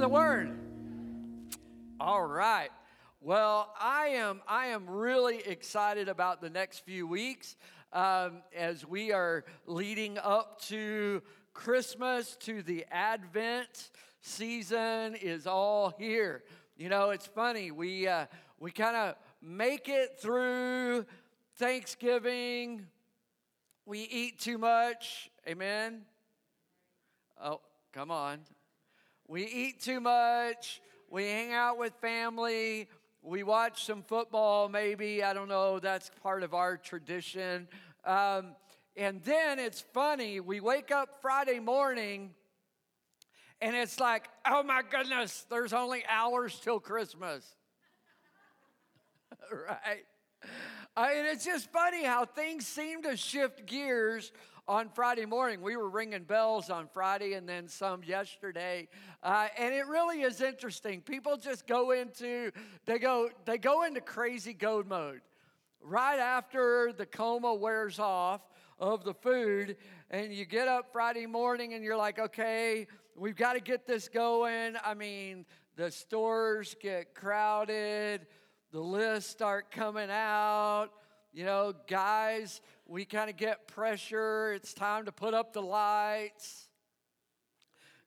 the word. All right. Well, I am I am really excited about the next few weeks um, as we are leading up to Christmas, to the Advent season is all here. You know, it's funny we uh, we kind of make it through Thanksgiving. We eat too much. Amen. Oh, come on. We eat too much. We hang out with family. We watch some football, maybe. I don't know. That's part of our tradition. Um, and then it's funny. We wake up Friday morning and it's like, oh my goodness, there's only hours till Christmas. right? I it's just funny how things seem to shift gears on Friday morning. We were ringing bells on Friday and then some yesterday. Uh, and it really is interesting. People just go into, they go, they go into crazy goad mode right after the coma wears off of the food. And you get up Friday morning and you're like, okay, we've got to get this going. I mean, the stores get crowded, the lists start coming out. You know, guys, we kind of get pressure. It's time to put up the lights.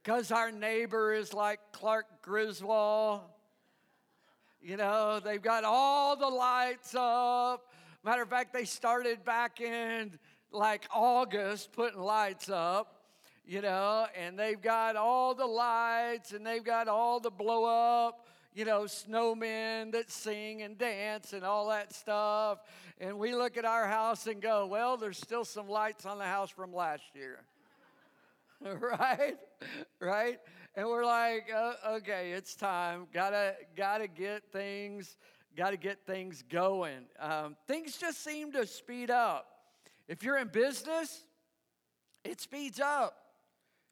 Because our neighbor is like Clark Griswold. You know, they've got all the lights up. Matter of fact, they started back in like August putting lights up, you know, and they've got all the lights and they've got all the blow up you know, snowmen that sing and dance and all that stuff. And we look at our house and go, well, there's still some lights on the house from last year. right? Right? And we're like, uh, okay, it's time. Gotta, gotta get things, gotta get things going. Um, things just seem to speed up. If you're in business, it speeds up.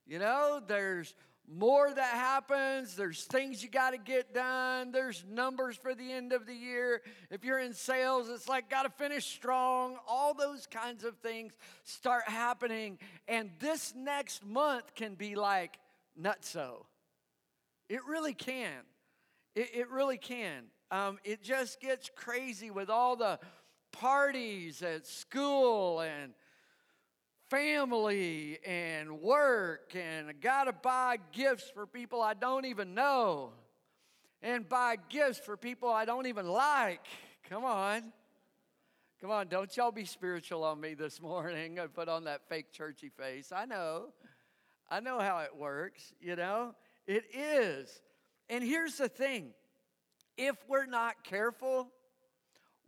You know, there's more that happens. There's things you got to get done. There's numbers for the end of the year. If you're in sales, it's like got to finish strong. All those kinds of things start happening. And this next month can be like nutso. It really can. It, it really can. Um, it just gets crazy with all the parties at school and family and work and I got to buy gifts for people I don't even know and buy gifts for people I don't even like. Come on. Come on, don't y'all be spiritual on me this morning and put on that fake churchy face. I know. I know how it works, you know? It is. And here's the thing if we're not careful,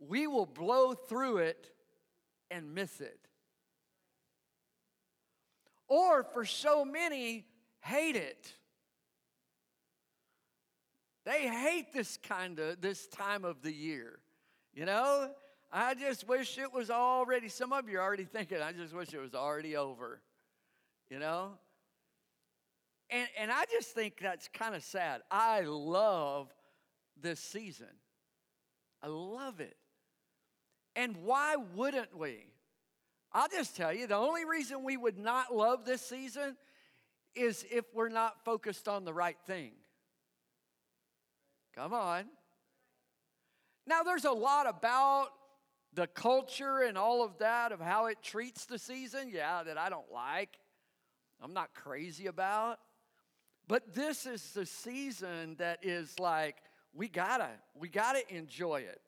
we will blow through it and miss it or for so many, hate it. They hate this kind of this time of the year. You know, I just wish it was already. Some of you are already thinking, I just wish it was already over. You know? And, and I just think that's kind of sad. I love this season. I love it. And why wouldn't we? I'll just tell you the only reason we would not love this season is if we're not focused on the right thing. Come on. Now, there's a lot about the culture and all of that of how it treats the season, yeah, that I don't like. I'm not crazy about. But this is the season that is like, we gotta, we gotta enjoy it.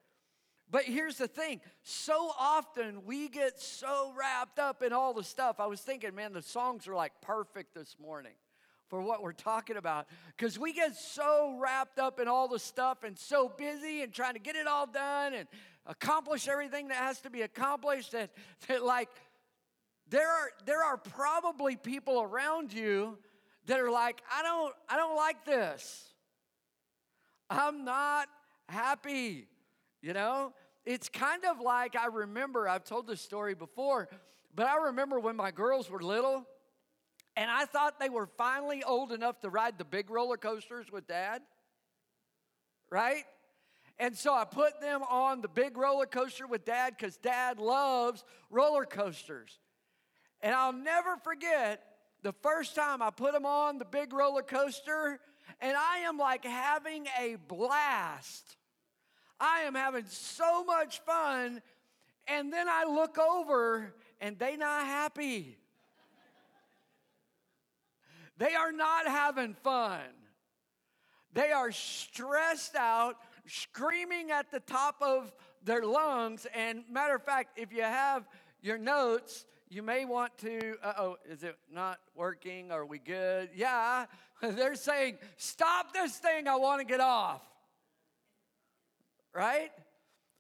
But here's the thing. So often we get so wrapped up in all the stuff. I was thinking, man, the songs are like perfect this morning for what we're talking about. Because we get so wrapped up in all the stuff and so busy and trying to get it all done and accomplish everything that has to be accomplished that, that like there are there are probably people around you that are like i don't i don't like this. I'm not happy you know, it's kind of like I remember, I've told this story before, but I remember when my girls were little and I thought they were finally old enough to ride the big roller coasters with dad, right? And so I put them on the big roller coaster with dad because dad loves roller coasters. And I'll never forget the first time I put them on the big roller coaster, and I am like having a blast. I am having so much fun, and then I look over and they not happy. they are not having fun. They are stressed out, screaming at the top of their lungs. And matter of fact, if you have your notes, you may want to, oh, is it not working? Are we good? Yeah. They're saying, stop this thing, I want to get off. Right?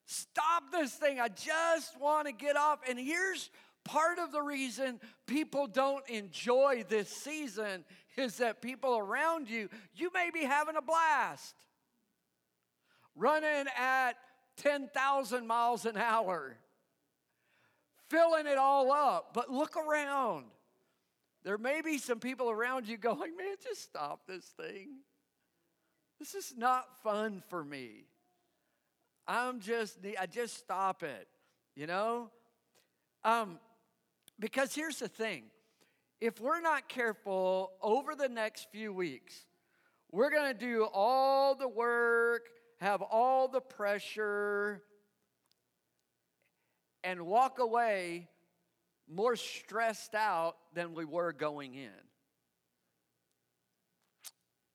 Stop this thing, I just want to get off. And here's part of the reason people don't enjoy this season is that people around you, you may be having a blast. Running at 10,000 miles an hour filling it all up. But look around. There may be some people around you going, man, just stop this thing. This is not fun for me. I'm just, I just stop it, you know? Um, because here's the thing if we're not careful over the next few weeks, we're going to do all the work, have all the pressure, and walk away more stressed out than we were going in.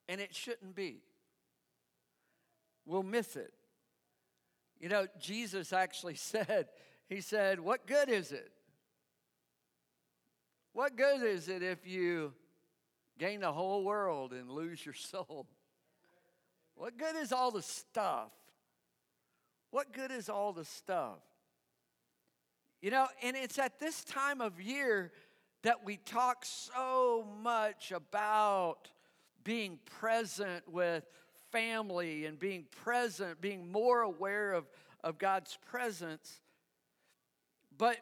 And it shouldn't be. We'll miss it. You know, Jesus actually said, He said, What good is it? What good is it if you gain the whole world and lose your soul? What good is all the stuff? What good is all the stuff? You know, and it's at this time of year that we talk so much about being present with family and being present, being more aware of, of God's presence. But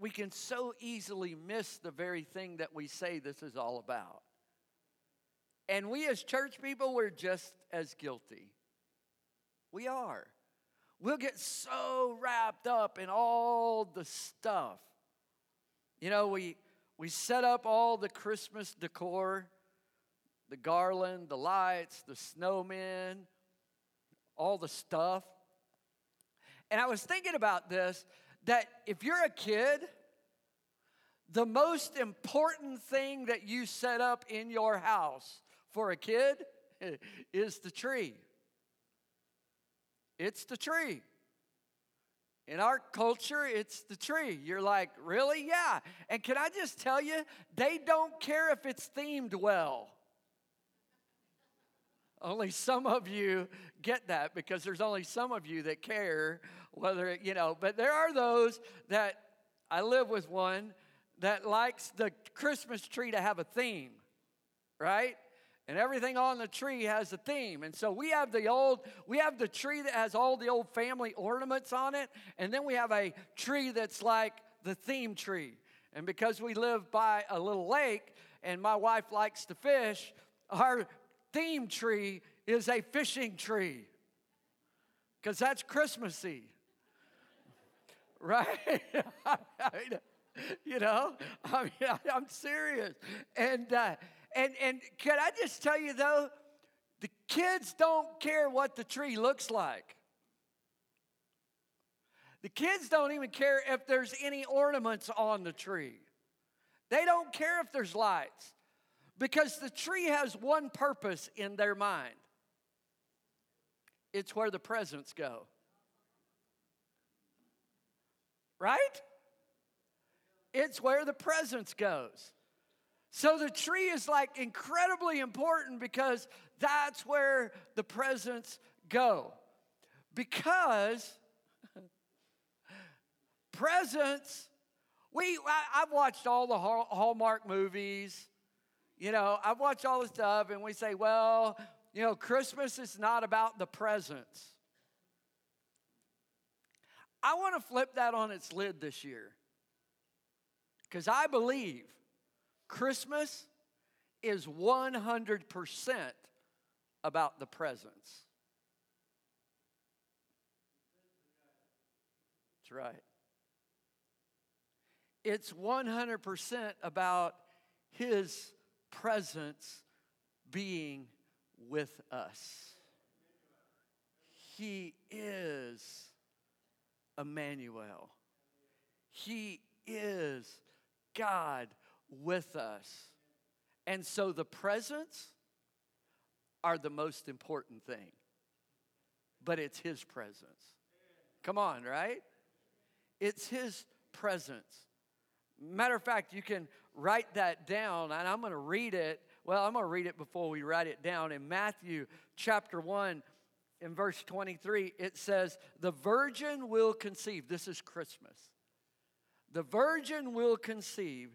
we can so easily miss the very thing that we say this is all about. And we as church people, we're just as guilty. We are. We'll get so wrapped up in all the stuff. You know, we, we set up all the Christmas decor the garland, the lights, the snowmen, all the stuff. And I was thinking about this that if you're a kid, the most important thing that you set up in your house for a kid is the tree. It's the tree. In our culture, it's the tree. You're like, really? Yeah. And can I just tell you, they don't care if it's themed well. Only some of you get that because there's only some of you that care whether, you know, but there are those that I live with one that likes the Christmas tree to have a theme, right? and everything on the tree has a theme. And so we have the old, we have the tree that has all the old family ornaments on it, and then we have a tree that's like the theme tree. And because we live by a little lake and my wife likes to fish, our theme tree is a fishing tree. Because that's Christmassy. Right? you know, I mean, I'm serious. And, uh, and, and can I just tell you though, the kids don't care what the tree looks like. The kids don't even care if there's any ornaments on the tree. They don't care if there's lights because the tree has one purpose in their mind it's where the presents go. Right? It's where the presents goes. So the tree is like incredibly important because that's where the presents go. Because presents, we I, have watched all the Hallmark movies. You know, I've watched all this stuff, and we say, well, you know, Christmas is not about the presents. I want to flip that on its lid this year. Because I believe Christmas is 100% about the presents. That's right. It's 100% about His presence being with us. He is Emmanuel. He is God with us. And so the presence are the most important thing, but it's His presence. Come on, right? It's His presence. Matter of fact, you can write that down, and I'm going to read it. Well, I'm going to read it before we write it down. In Matthew chapter 1, in verse 23, it says, The virgin will conceive. This is Christmas. The virgin will conceive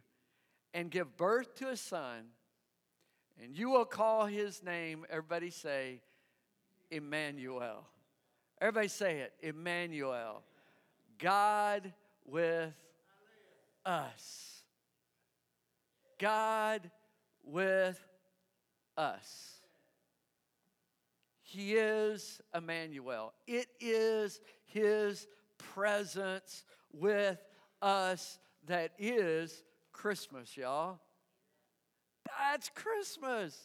and give birth to a son, and you will call his name, everybody say, Emmanuel. Everybody say it, Emmanuel. God with us. God with us. He is Emmanuel. It is His presence with us that is Christmas, y'all. That's Christmas.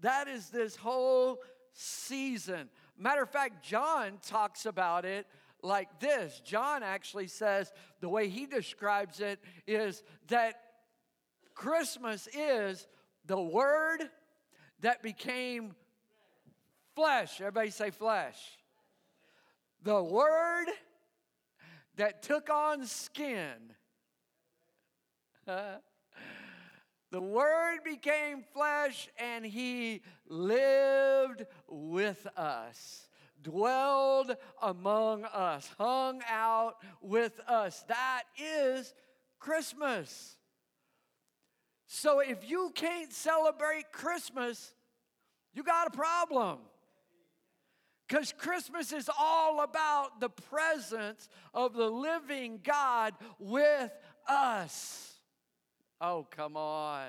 That is this whole season. Matter of fact, John talks about it like this. John actually says the way he describes it is that Christmas is the Word that became flesh. Everybody say flesh. The Word that took on skin. the Word became flesh and He lived with us, dwelled among us, hung out with us. That is Christmas. So if you can't celebrate Christmas, you got a problem. Because Christmas is all about the presence of the living God with us. Oh, come on.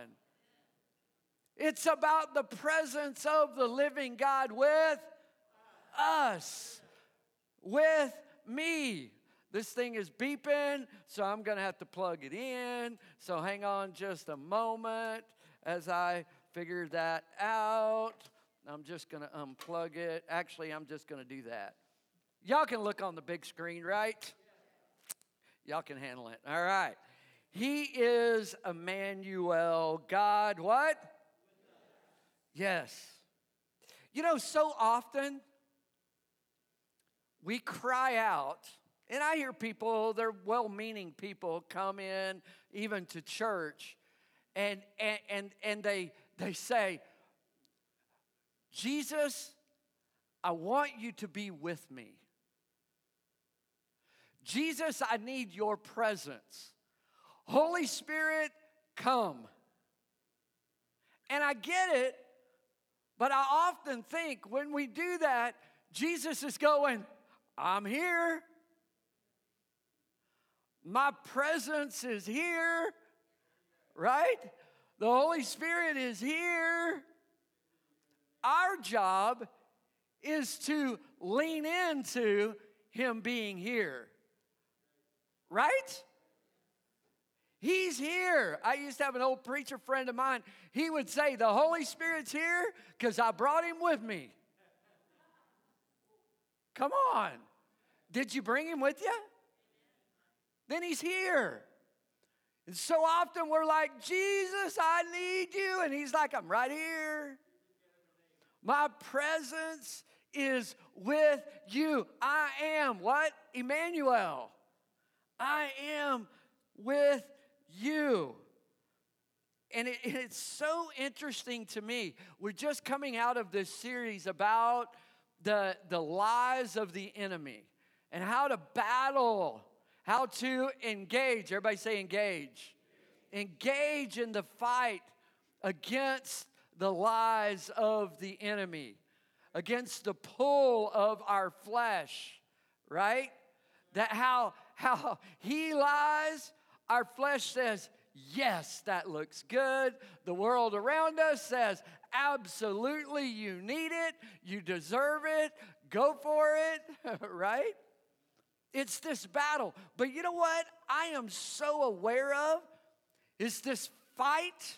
It's about the presence of the living God with us, with me. This thing is beeping, so I'm going to have to plug it in. So hang on just a moment as I figure that out. I'm just going to unplug it. Actually, I'm just going to do that. Y'all can look on the big screen, right? Y'all can handle it. All right. He is Emmanuel, God, what? Yes. You know, so often we cry out, and I hear people, they're well meaning people, come in even to church, and, and, and, and they, they say, Jesus, I want you to be with me. Jesus, I need your presence. Holy Spirit, come. And I get it, but I often think when we do that, Jesus is going, I'm here. My presence is here, right? The Holy Spirit is here. Our job is to lean into Him being here. Right? He's here. I used to have an old preacher friend of mine. He would say, The Holy Spirit's here because I brought him with me. Come on. Did you bring him with you? Then he's here. And so often we're like, Jesus, I need you. And he's like, I'm right here. My presence is with you. I am what? Emmanuel. I am with you. And it, it's so interesting to me. We're just coming out of this series about the, the lies of the enemy and how to battle, how to engage. Everybody say engage. Engage in the fight against the lies of the enemy, against the pull of our flesh, right? That how how he lies, our flesh says, Yes, that looks good. The world around us says, Absolutely, you need it. You deserve it. Go for it, right? It's this battle. But you know what I am so aware of is this fight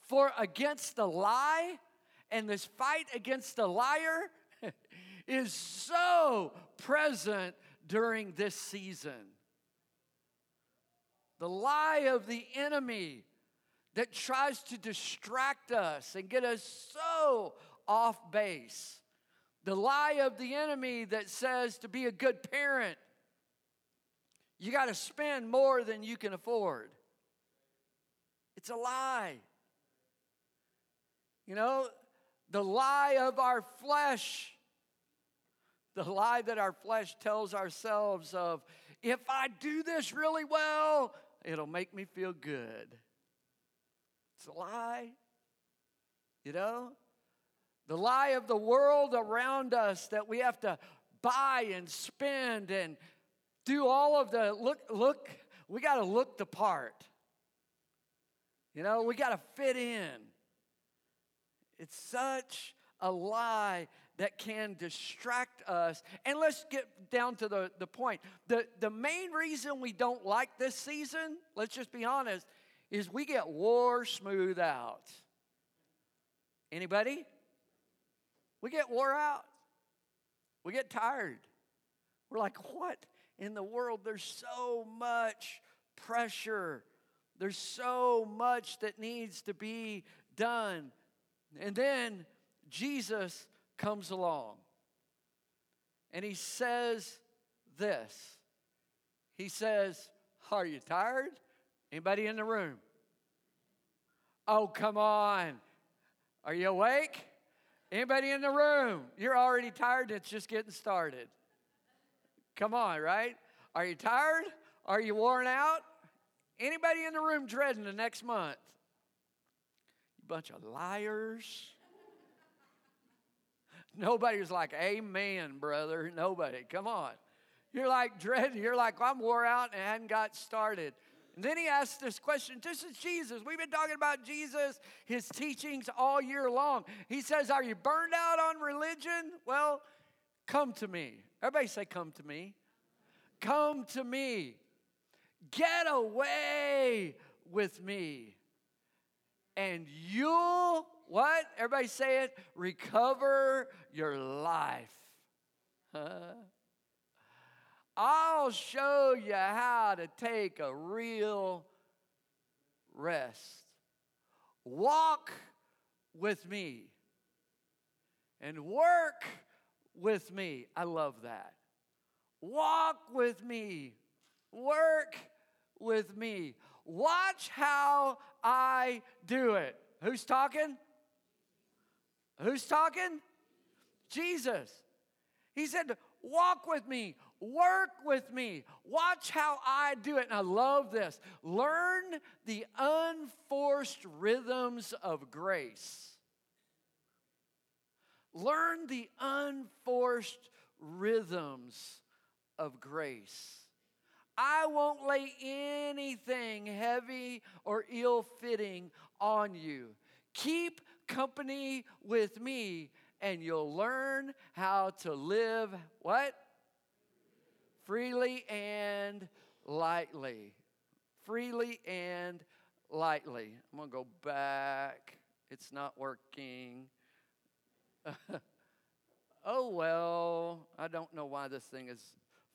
for against the lie And this fight against the liar is so present during this season. The lie of the enemy that tries to distract us and get us so off base. The lie of the enemy that says to be a good parent, you got to spend more than you can afford. It's a lie. You know, the lie of our flesh, the lie that our flesh tells ourselves of, if I do this really well, it'll make me feel good. It's a lie. You know? The lie of the world around us that we have to buy and spend and do all of the look, look, we got to look the part. You know, we got to fit in. It's such a lie that can distract us. And let's get down to the, the point. The, the main reason we don't like this season, let's just be honest, is we get war smooth out. Anybody? We get wore out. We get tired. We're like, what in the world? There's so much pressure. There's so much that needs to be done. And then Jesus comes along and he says this. He says, Are you tired? Anybody in the room? Oh, come on. Are you awake? Anybody in the room? You're already tired, it's just getting started. Come on, right? Are you tired? Are you worn out? Anybody in the room dreading the next month? You bunch of liars. Nobody's like, Amen, brother. Nobody. Come on. You're like dreading. You're like, I'm wore out and I hadn't got started. And then he asks this question. This is Jesus. We've been talking about Jesus, his teachings all year long. He says, Are you burned out on religion? Well, come to me. Everybody say, Come to me. Come to me. Get away with me. And you'll, what? Everybody say it, recover your life. Huh? I'll show you how to take a real rest. Walk with me and work with me. I love that. Walk with me, work with me. Watch how I do it. Who's talking? Who's talking? Jesus. He said, Walk with me, Work with me. Watch how I do it. And I love this. Learn the unforced rhythms of grace. Learn the unforced rhythms of grace. I won't lay anything heavy or ill fitting on you. Keep company with me, and you'll learn how to live what? Freely and lightly. Freely and lightly. I'm going to go back. It's not working. oh, well, I don't know why this thing is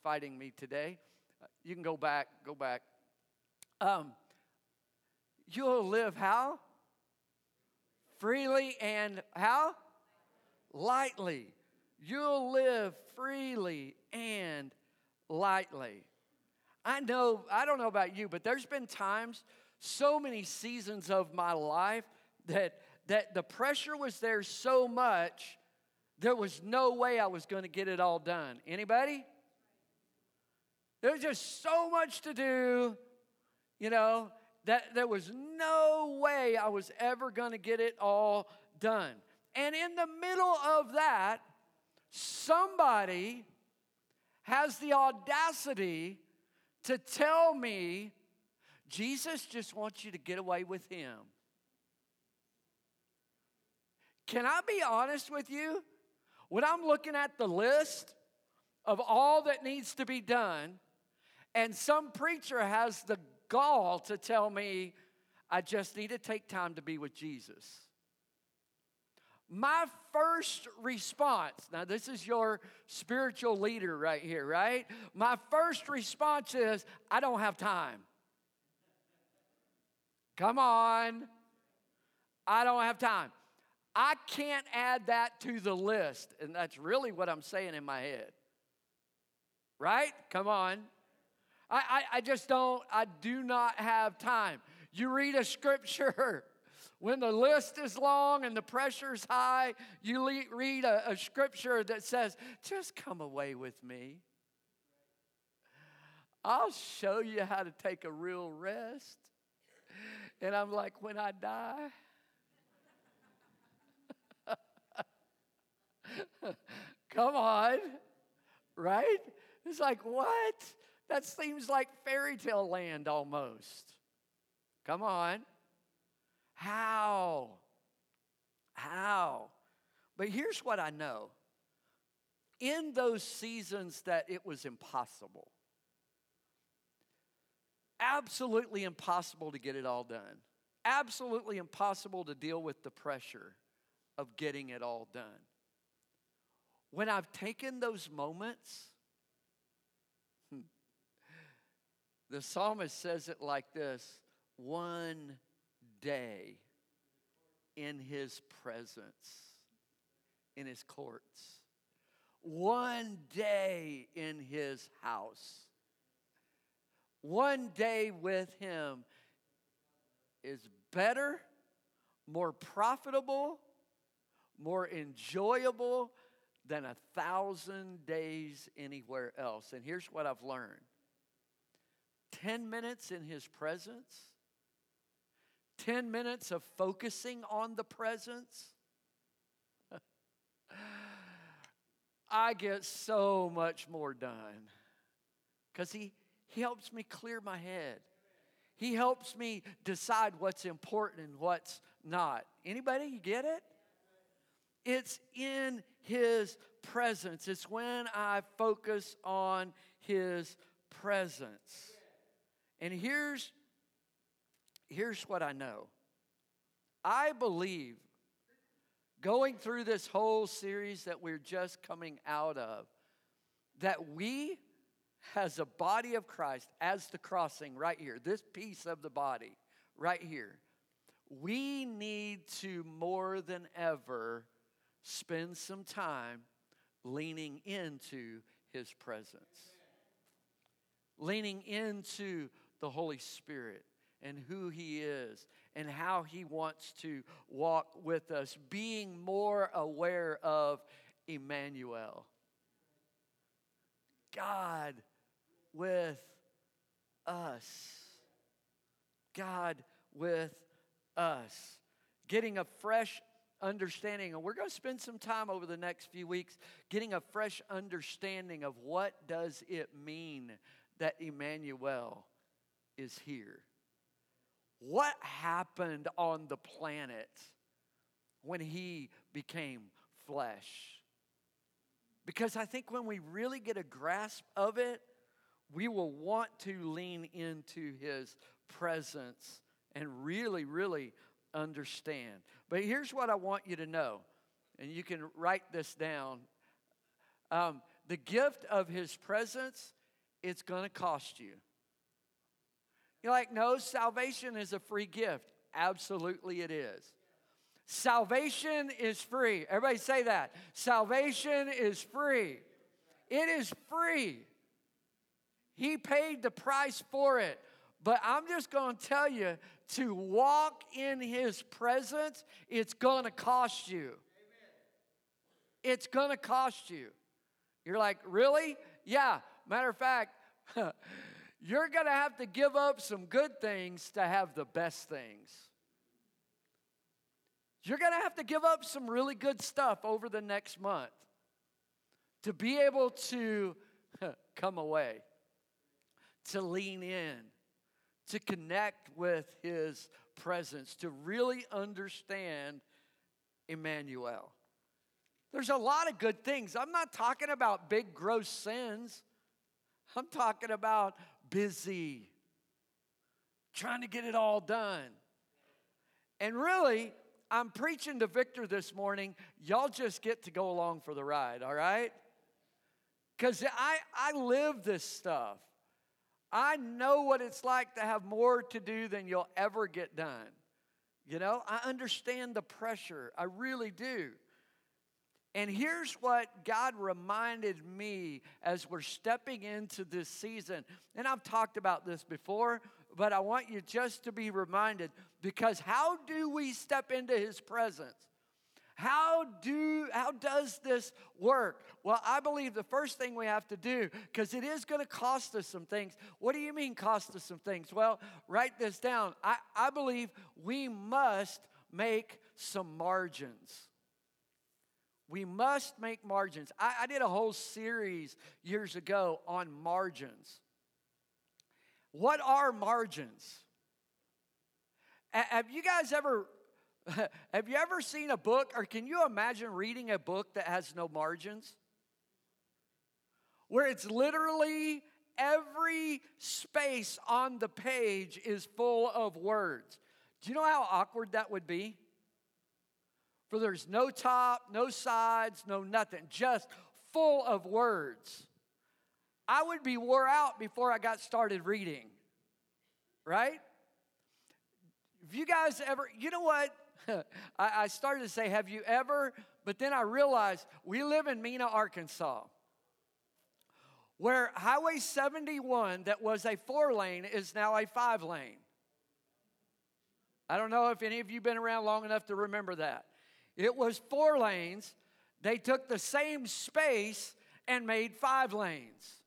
fighting me today. You can go back, go back. Um, you'll live how? Freely and how? Lightly. You'll live freely and lightly. I know, I don't know about you, but there's been times, so many seasons of my life that that the pressure was there so much there was no way I was going to get it all done. Anybody? There's just so much to do, you know, that there was no way I was ever going to get it all done. And in the middle of that, somebody has the audacity to tell me Jesus just wants you to get away with him. Can I be honest with you? When I'm looking at the list of all that needs to be done, and some preacher has the gall to tell me, I just need to take time to be with Jesus. My first response, now this is your spiritual leader right here, right? My first response is, I don't have time. Come on. I don't have time. I can't add that to the list. And that's really what I'm saying in my head. Right? Come on. I, I, I just don't, I do not have time. You read a scripture when the list is long and the pressure's high, you read a, a scripture that says, just come away with me. I'll show you how to take a real rest. And I'm like, when I die, come on, right? It's like, what? That seems like fairy tale land almost. Come on. How? How? But here's what I know in those seasons that it was impossible, absolutely impossible to get it all done, absolutely impossible to deal with the pressure of getting it all done. When I've taken those moments, the psalmist says it like this one day in his presence, in his courts, one day in his house, one day with him is better, more profitable, more enjoyable than a thousand days anywhere else. And here's what I've learned. 10 minutes in his presence 10 minutes of focusing on the presence, I get so much more done because he, he helps me clear my head. He helps me decide what's important and what's not. Anybody, you get it? It's in his presence. It's when I focus on his presence. And here's here's what I know. I believe going through this whole series that we're just coming out of, that we, as a body of Christ, as the crossing right here, this piece of the body right here, we need to more than ever spend some time leaning into His presence, leaning into the Holy Spirit and who He is and how He wants to walk with us, being more aware of Emmanuel. God with us. God with us. Getting a fresh understanding, and we're going to spend some time over the next few weeks getting a fresh understanding of what does it mean that Emmanuel is here. What happened on the planet when he became flesh? Because I think when we really get a grasp of it, we will want to lean into his presence and really, really understand. But here's what I want you to know, and you can write this down. Um, the gift of his presence, it's going to cost you. You're like, no, salvation is a free gift. Absolutely, it is. Salvation is free. Everybody say that. Salvation is free. It is free. He paid the price for it. But I'm just going to tell you to walk in His presence, it's going to cost you. It's going to cost you. You're like, really? Yeah. Matter of fact, You're going to have to give up some good things to have the best things. You're going to have to give up some really good stuff over the next month to be able to come away, to lean in, to connect with His presence, to really understand Emmanuel. There's a lot of good things. I'm not talking about big, gross sins. I'm talking about busy, trying to get it all done. And really, I'm preaching to Victor this morning. Y'all just get to go along for the ride, all right? Because I, I live this stuff. I know what it's like to have more to do than you'll ever get done. You know, I understand the pressure. I really do. And here's what God reminded me as we're stepping into this season. And I've talked about this before, but I want you just to be reminded because how do we step into his presence? How do how does this work? Well, I believe the first thing we have to do because it is going to cost us some things. What do you mean cost us some things? Well, write this down. I, I believe we must make some margins. We must make margins. I, I did a whole series years ago on margins. What are margins? Have you guys ever have you ever seen a book or can you imagine reading a book that has no margins? Where it's literally every space on the page is full of words. Do you know how awkward that would be? For there's no top, no sides, no nothing, just full of words. I would be wore out before I got started reading, right? If you guys ever, you know what? I, started to say, Have you ever? But then I realized we live in Mena, Arkansas, where Highway 71, that was a four lane, is now a five lane. I don't know if any of you have been around long enough to remember that. It was four lanes. They took the same space and made five lanes.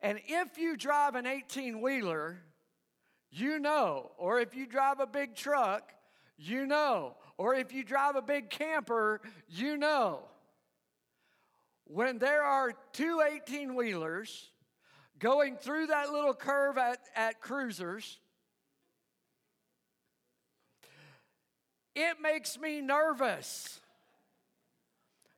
And if you drive an 18 wheeler, you know. Or if you drive a big truck, you know. Or if you drive a big camper, you know. When there are two 18 wheelers going through that little curve at, at cruisers, It makes me nervous.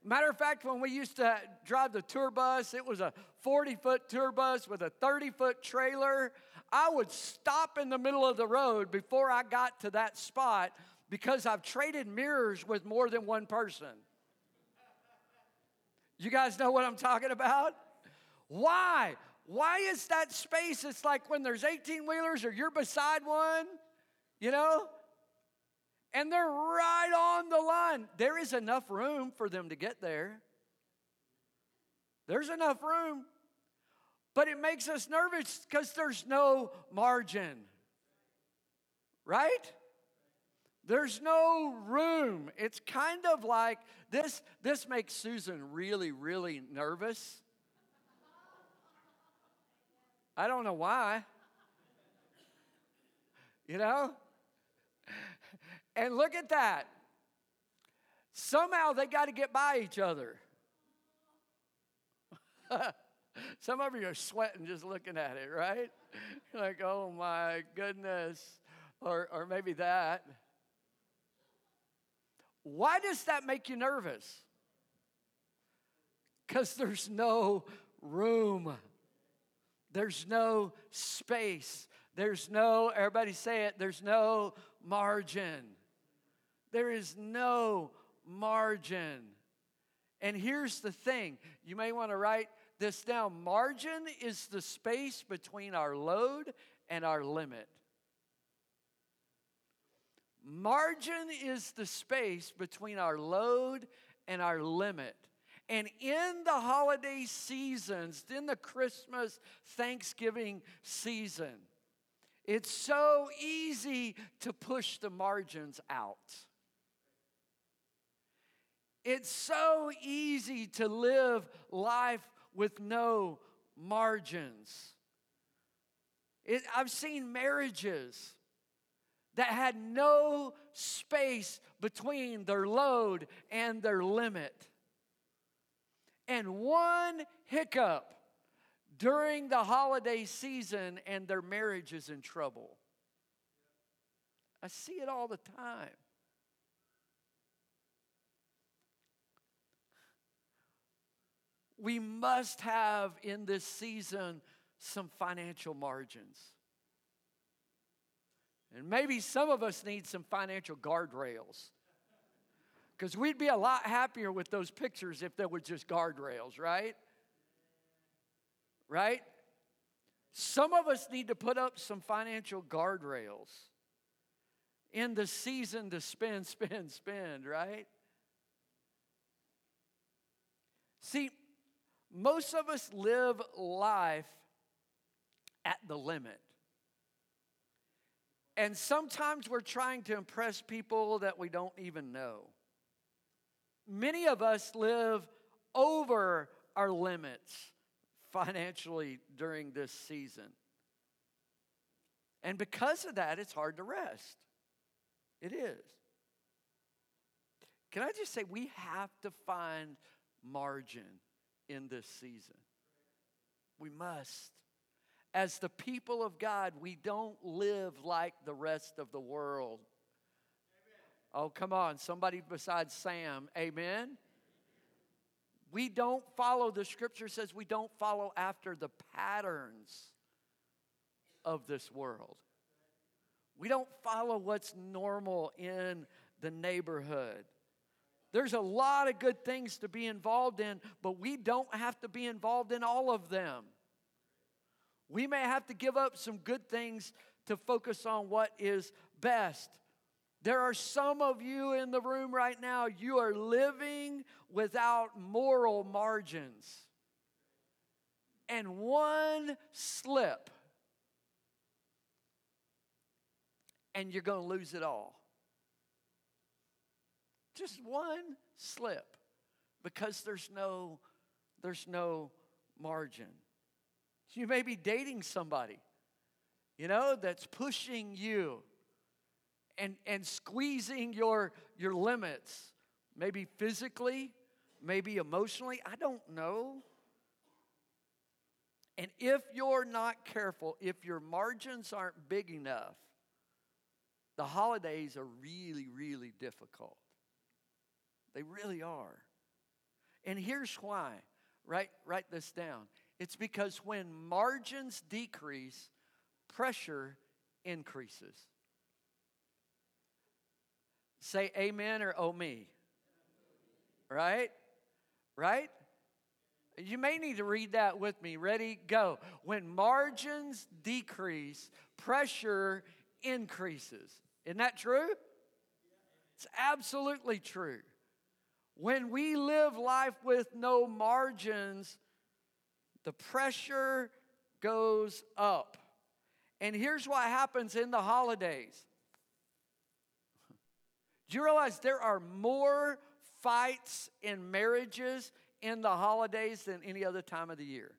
Matter of fact, when we used to drive the tour bus, it was a 40 foot tour bus with a 30 foot trailer. I would stop in the middle of the road before I got to that spot because I've traded mirrors with more than one person. You guys know what I'm talking about? Why? Why is that space? It's like when there's 18 wheelers or you're beside one, you know? And they're right on the line. There is enough room for them to get there. There's enough room. But it makes us nervous because there's no margin. Right? There's no room. It's kind of like this this makes Susan really really nervous. I don't know why. You know? And look at that. Somehow they got to get by each other. Some of you are sweating just looking at it, right? like, oh my goodness. Or, or maybe that. Why does that make you nervous? Because there's no room, there's no space, there's no, everybody say it, there's no margin. There is no margin. And here's the thing you may want to write this down margin is the space between our load and our limit. Margin is the space between our load and our limit. And in the holiday seasons, in the Christmas, Thanksgiving season, it's so easy to push the margins out. It's so easy to live life with no margins. It, I've seen marriages that had no space between their load and their limit. And one hiccup during the holiday season, and their marriage is in trouble. I see it all the time. We must have in this season some financial margins. And maybe some of us need some financial guardrails. Because we'd be a lot happier with those pictures if there were just guardrails, right? Right? Some of us need to put up some financial guardrails in the season to spend, spend, spend, right? See, most of us live life at the limit. And sometimes we're trying to impress people that we don't even know. Many of us live over our limits financially during this season. And because of that, it's hard to rest. It is. Can I just say, we have to find margin in this season. We must. As the people of God, we don't live like the rest of the world. Oh, come on, somebody besides Sam, amen? We don't follow, the scripture says we don't follow after the patterns of this world. We don't follow what's normal in the neighborhood. There's a lot of good things to be involved in, but we don't have to be involved in all of them. We may have to give up some good things to focus on what is best. There are some of you in the room right now, you are living without moral margins. And one slip, and you're going to lose it all. Just one slip because there's no there's no margin. You may be dating somebody, you know, that's pushing you and, and squeezing your, your limits, maybe physically, maybe emotionally, I don't know. And if you're not careful, if your margins aren't big enough, the holidays are really, really difficult. They really are. And here's why. Write, write this down. It's because when margins decrease, pressure increases. Say amen or oh me. Right? Right? You may need to read that with me. Ready? Go. When margins decrease, pressure increases. Isn't that true? It's absolutely true. When we live life with no margins, the pressure goes up. And here's what happens in the holidays. Do you realize there are more fights in marriages in the holidays than any other time of the year?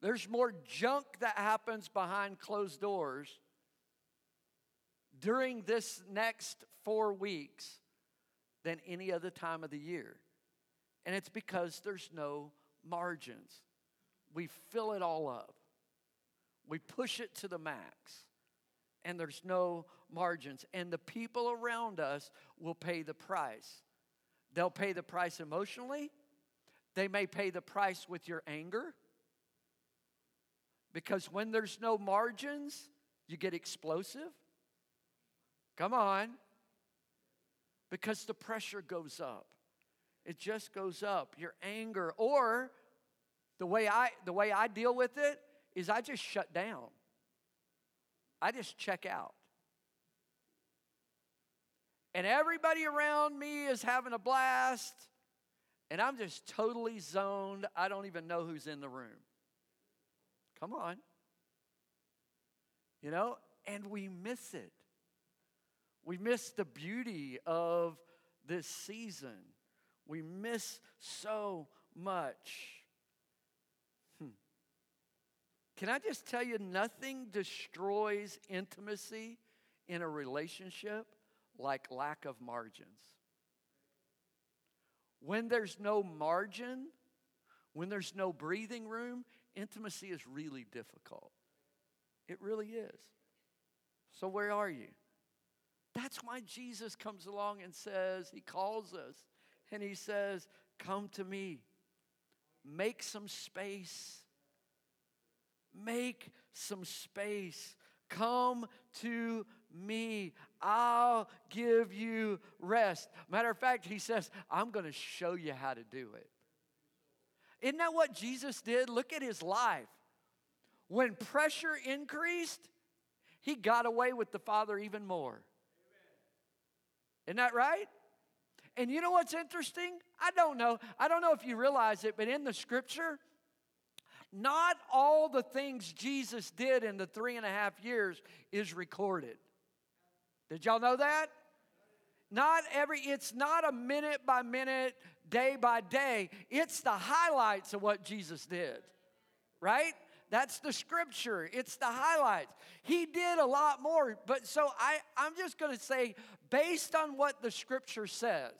There's more junk that happens behind closed doors during this next four weeks than any other time of the year. And it's because there's no margins. We fill it all up, we push it to the max, and there's no margins. And the people around us will pay the price. They'll pay the price emotionally, they may pay the price with your anger. Because when there's no margins, you get explosive. Come on because the pressure goes up. It just goes up. Your anger or the way I the way I deal with it is I just shut down. I just check out. And everybody around me is having a blast and I'm just totally zoned. I don't even know who's in the room. Come on. You know, and we miss it. We miss the beauty of this season. We miss so much. Hmm. Can I just tell you, nothing destroys intimacy in a relationship like lack of margins. When there's no margin, when there's no breathing room, intimacy is really difficult. It really is. So, where are you? That's why Jesus comes along and says, He calls us and He says, Come to me, make some space. make some space. Come to me. I'll give you rest. Matter of fact, he says, I'm going to show you how to do it. Isn't that what Jesus did? Look at his life. When pressure increased, he got away with the Father even more. Isn't that right? And you know what's interesting? I don't know. I don't know if you realize it, but in the scripture, not all the things Jesus did in the three and a half years is recorded. Did y'all know that? Not every, it's not a minute by minute, day by day. It's the highlights of what Jesus did, right? That's the scripture. It's the highlights. He did a lot more, but so I, I'm just going to say, based on what the scripture says,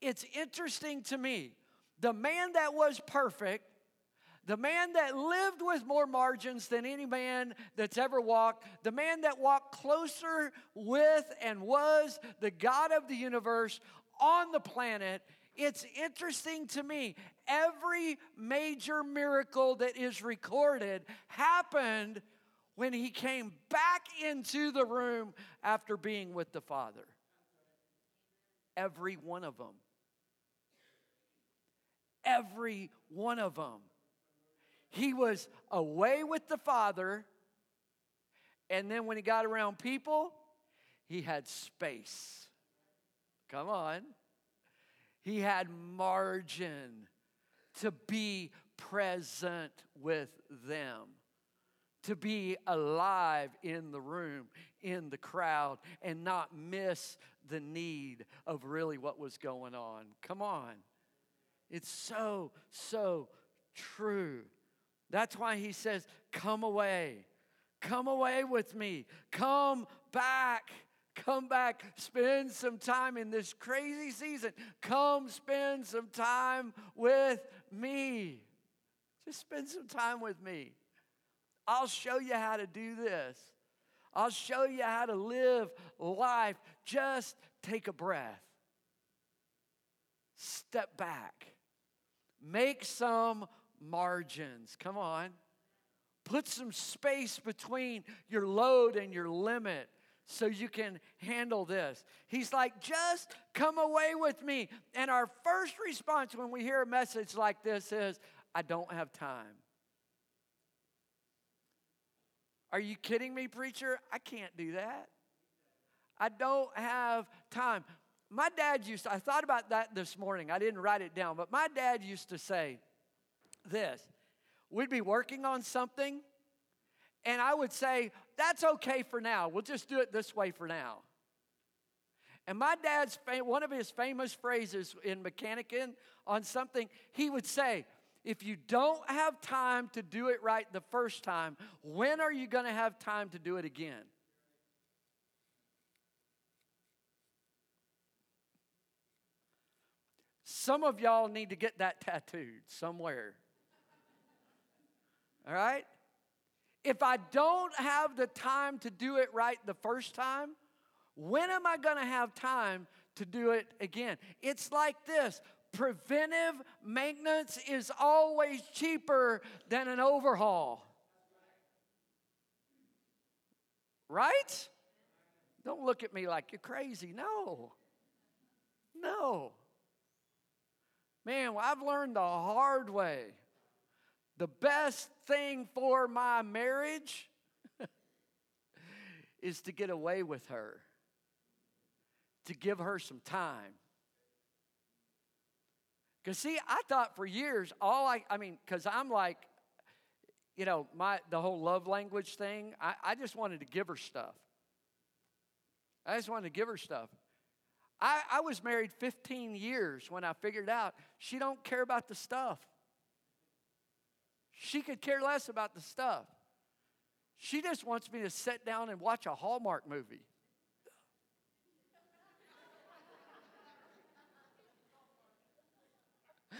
it's interesting to me. The man that was perfect, the man that lived with more margins than any man that's ever walked, the man that walked closer with and was the God of the universe on the planet, it's interesting to me. Every major miracle that is recorded happened when he came back into the room after being with the Father. Every one of them. Every one of them. He was away with the Father, and then when he got around people, he had space. Come on. He had margin to be present with them, to be alive in the room, in the crowd, and not miss the need of really what was going on. Come on. It's so, so true. That's why he says, Come away. Come away with me. Come back. Come back, spend some time in this crazy season. Come spend some time with me. Just spend some time with me. I'll show you how to do this. I'll show you how to live life. Just take a breath. Step back. Make some margins. Come on. Put some space between your load and your limit so you can handle this. He's like, just come away with me. And our first response when we hear a message like this is, I don't have time. Are you kidding me, preacher? I can't do that. I don't have time. My dad used to, I thought about that this morning. I didn't write it down, but my dad used to say this. We'd be working on something, and I would say, That's okay for now. We'll just do it this way for now. And my dad's, one of his famous phrases in Mechanican on something, he would say, if you don't have time to do it right the first time, when are you going to have time to do it again? Some of y'all need to get that tattooed somewhere. All right? If I don't have the time to do it right the first time, when am I going to have time to do it again? It's like this preventive maintenance is always cheaper than an overhaul. Right? Don't look at me like you're crazy. No. No. Man, well, I've learned the hard way. The best thing for my marriage is to get away with her, to give her some time. Because, see, I thought for years, all I, I mean, because I'm like, you know, my the whole love language thing, I, I just wanted to give her stuff. I just wanted to give her stuff. I, I was married 15 years when I figured out she don't care about the stuff. She could care less about the stuff. She just wants me to sit down and watch a Hallmark movie.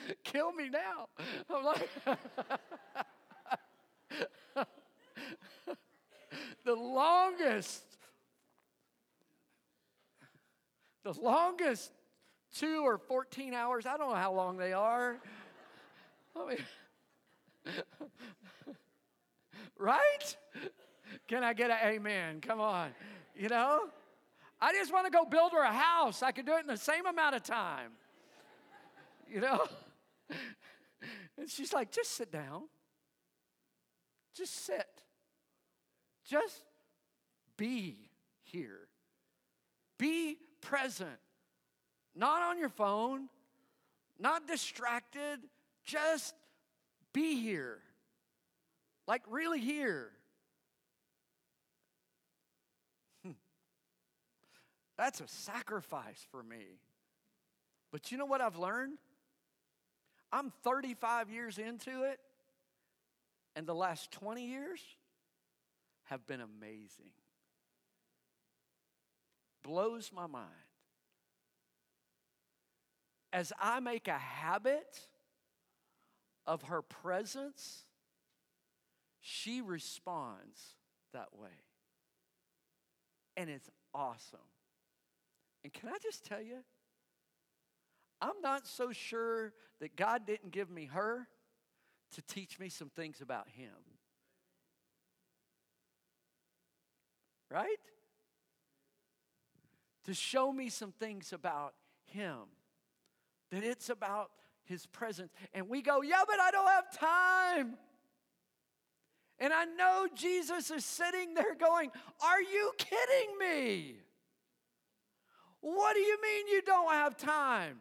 Kill me now. I'm like, the longest, the longest two or 14 hours, I don't know how long they are. Right? Can I get an amen? Come on. You know? I just want to go build her a house. I could do it in the same amount of time. You know? And she's like, just sit down. Just sit. Just be here. Be present. Not on your phone, not distracted. Just be here. Like, really here. Hmm. That's a sacrifice for me. But you know what I've learned? I'm 35 years into it, and the last 20 years have been amazing. Blows my mind. As I make a habit of her presence, she responds that way. And it's awesome. And can I just tell you, I'm not so sure that God didn't give me her to teach me some things about Him. Right? To show me some things about Him. That it's about His presence. And we go, yeah, but I don't have time. And I know Jesus is sitting there going, Are you kidding me? What do you mean you don't have time?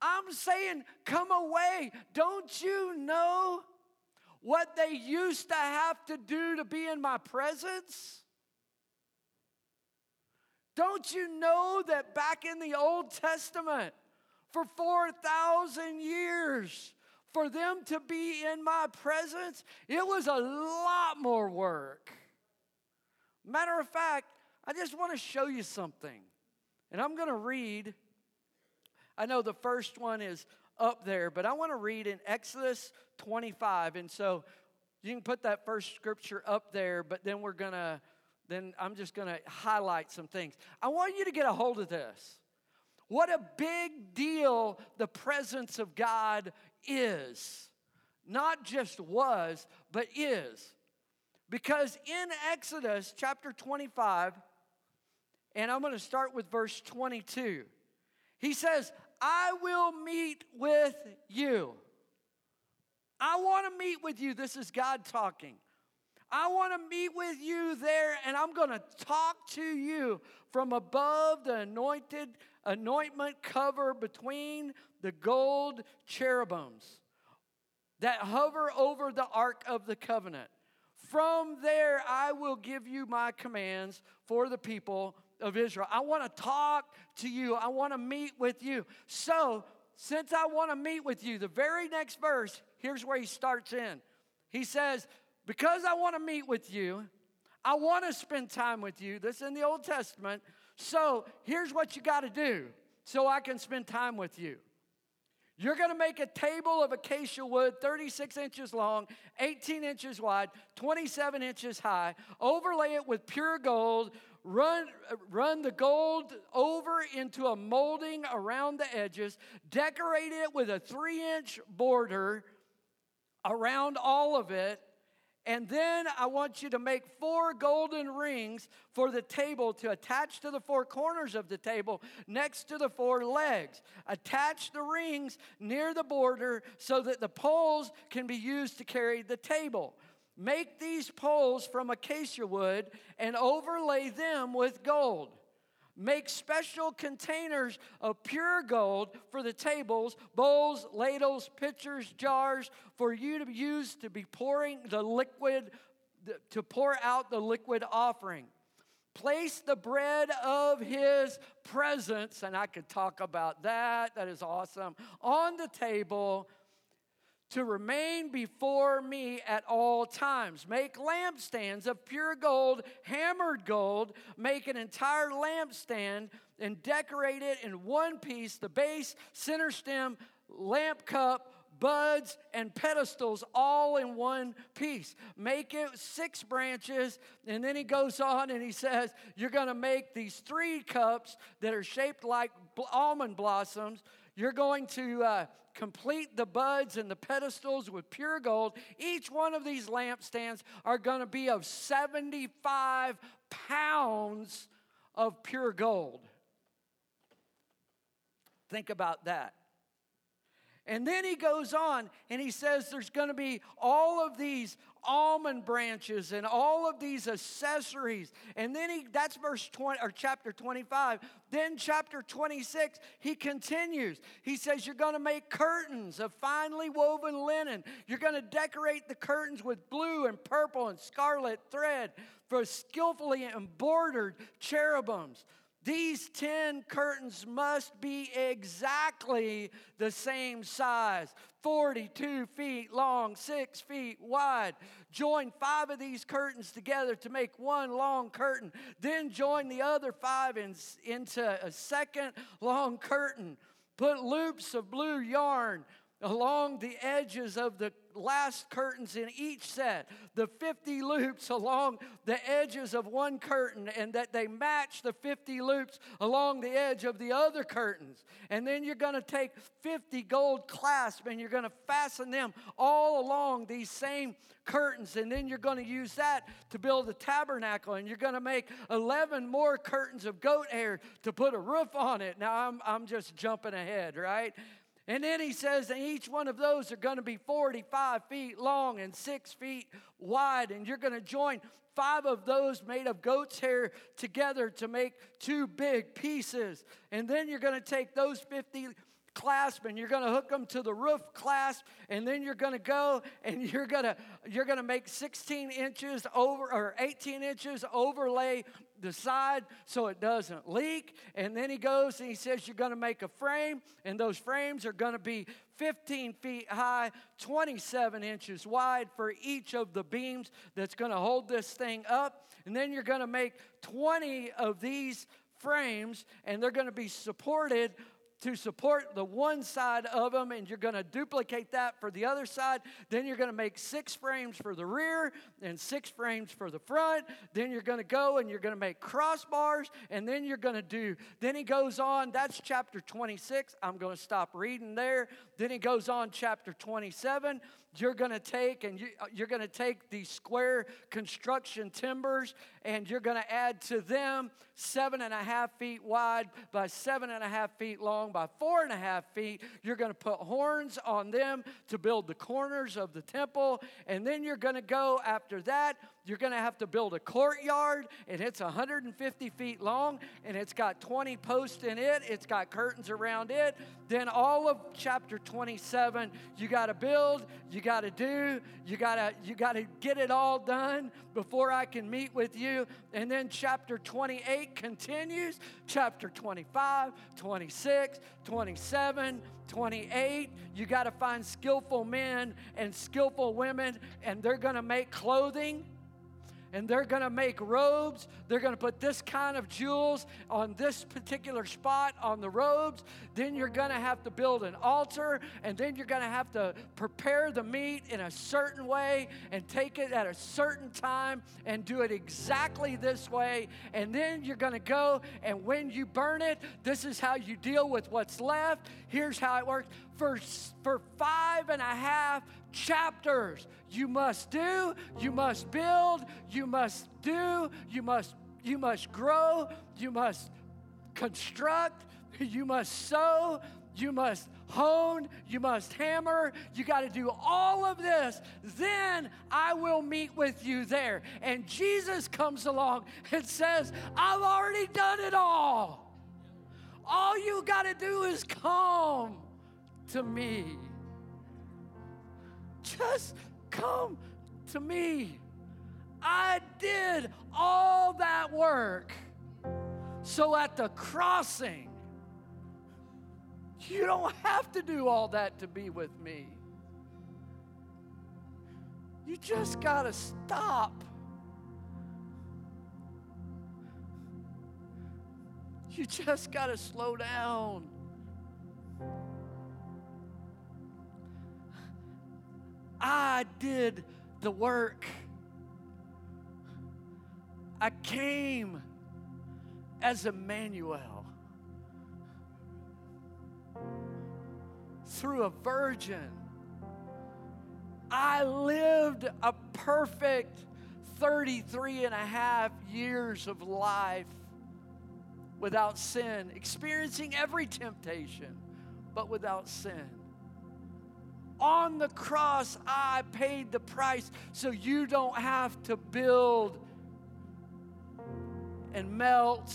I'm saying, come away. Don't you know what they used to have to do to be in my presence? Don't you know that back in the Old Testament, for 4,000 years, for them to be in my presence, it was a lot more work. Matter of fact, I just want to show you something. And I'm going to read I know the first one is up there, but I want to read in Exodus 25. And so you can put that first scripture up there, but then we're going to, then I'm just going to highlight some things. I want you to get a hold of this. What a big deal the presence of God is. Not just was, but is. Because in Exodus chapter 25, and I'm going to start with verse 22. He says, I will meet with you. I want to meet with you. This is God talking. I want to meet with you there, and I'm going to talk to you from above the anointed anointment cover between the gold cherubims that hover over the ark of the covenant. From there, I will give you my commands for the people of Israel. I want to talk to you. I want to meet with you. So, since I want to meet with you, the very next verse, here's where he starts in. He says, Because I want to meet with you, I want to spend time with you. This is in the Old Testament. So, here's what you got to do so I can spend time with you. You're going to make a table of acacia wood, 36 inches long, 18 inches wide, 27 inches high. Overlay it with pure gold run, run the gold over into a molding around the edges, decorate it with a three inch border around all of it. And then I want you to make four golden rings for the table to attach to the four corners of the table next to the four legs. Attach the rings near the border so that the poles can be used to carry the table. Make these poles from acacia wood and overlay them with gold. Make special containers of pure gold for the tables, bowls, ladles, pitchers, jars for you to use to be pouring the liquid, to pour out the liquid offering. Place the bread of his presence, and I could talk about that, that is awesome, on the table to remain before me at all times. Make lampstands of pure gold, hammered gold. Make an entire lampstand and decorate it in one piece the base, center stem, lamp cup, buds, and pedestals all in one piece. Make it six branches. And then he goes on and he says, You're going to make these three cups that are shaped like almond blossoms. You're going to uh, complete the buds and the pedestals with pure gold. Each one of these lampstands are going to be of 75 pounds of pure gold. Think about that. And then he goes on and he says there's going to be all of these almond branches and all of these accessories. And then he that's verse 20 or chapter 25. Then chapter 26, he continues. He says you're going to make curtains of finely woven linen. You're going to decorate the curtains with blue and purple and scarlet thread for skillfully embroidered cherubims. These 10 curtains must be exactly the same size 42 feet long, 6 feet wide. Join five of these curtains together to make one long curtain. Then join the other five in, into a second long curtain. Put loops of blue yarn along the edges of the last curtains in each set, the 50 loops along the edges of one curtain, and that they match the 50 loops along the edge of the other curtains. And then you're going to take 50 gold clasps and you're going to fasten them all along these same curtains. And then you're going to use that to build a tabernacle. And you're going to make 11 more curtains of goat hair to put a roof on it. Now, I'm, I'm just jumping ahead, right? And then he says that each one of those are going to be 45 feet long and six feet wide. And you're going to join five of those made of goat's hair together to make two big pieces. And then you're going to take those 50 clasp and you're going to hook them to the roof clasp and then you're going to go and you're going to you're going to make 16 inches over or 18 inches overlay the side so it doesn't leak. And then he goes and he says you're going to make a frame and those frames are going to be 15 feet high 27 inches wide for each of the beams that's going to hold this thing up. And then you're going to make 20 of these frames and they're going to be supported to support the one side of them, and you're going to duplicate that for the other side. Then you're going to make six frames for the rear and six frames for the front. Then you're going to go and you're going to make crossbars, and then you're going to do. Then he goes on, that's chapter 26. I'm going to stop reading there. Then he goes on, chapter 27 you're going to take and you, uh, are going to take these square construction timbers and you're going to add to them seven and a half feet wide by seven and a half feet long by four and a half feet. You're going to put horns on them to build the corners of the temple. And then you're going to go after that you're going to have to build a courtyard, and it's 150 feet long, and it's got 20 posts in it. It's got curtains around it. Then all of chapter 27, you got to build, you got to do, you got to you got to get it all done before I can meet with you. And then chapter 28 continues. Chapter 25, 26, 27, 28, you got to find skillful men and skillful women, and they're going to make clothing and they're going to make robes. They're going to put this kind of jewels on this particular spot on the robes. Then you're going to have to build an altar, and then you're going to have to prepare the meat in a certain way and take it at a certain time and do it exactly this way. And then you're going to go, and when you burn it, this is how you deal with what's left. Here's how it works. For, for five and a half chapters. You must do, you must build, you must do, you must you must grow, you must construct, you must sow, you must hone, you must hammer, you got to do all of this. Then I will meet with you there. And Jesus comes along and says, I've already done it all. All you got to do is come to me. Just come to me. I did all that work. So at the crossing, you don't have to do all that to be with me. You just got to stop. You just got to slow down. I did the work. I came as Emmanuel. through a virgin. I lived a perfect 33 and a half years of life without sin, experiencing every temptation, but without sin. On the cross, I paid the price so you don't have to build and melt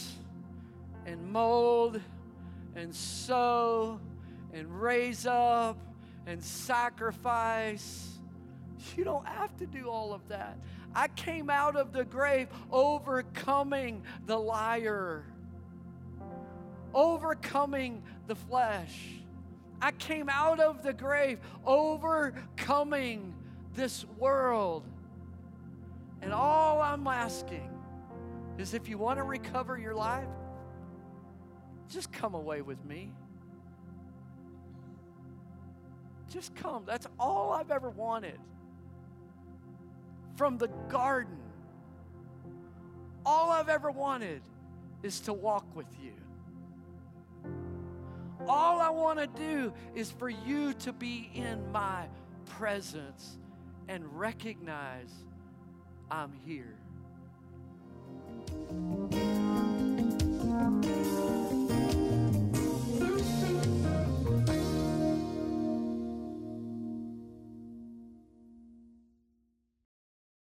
and mold and sow and raise up and sacrifice. You don't have to do all of that. I came out of the grave overcoming the liar, overcoming the flesh. I came out of the grave overcoming this world. And all I'm asking is if you want to recover your life, just come away with me. Just come. That's all I've ever wanted. From the garden, all I've ever wanted is to walk with you. All I want to do is for you to be in my presence and recognize I'm here.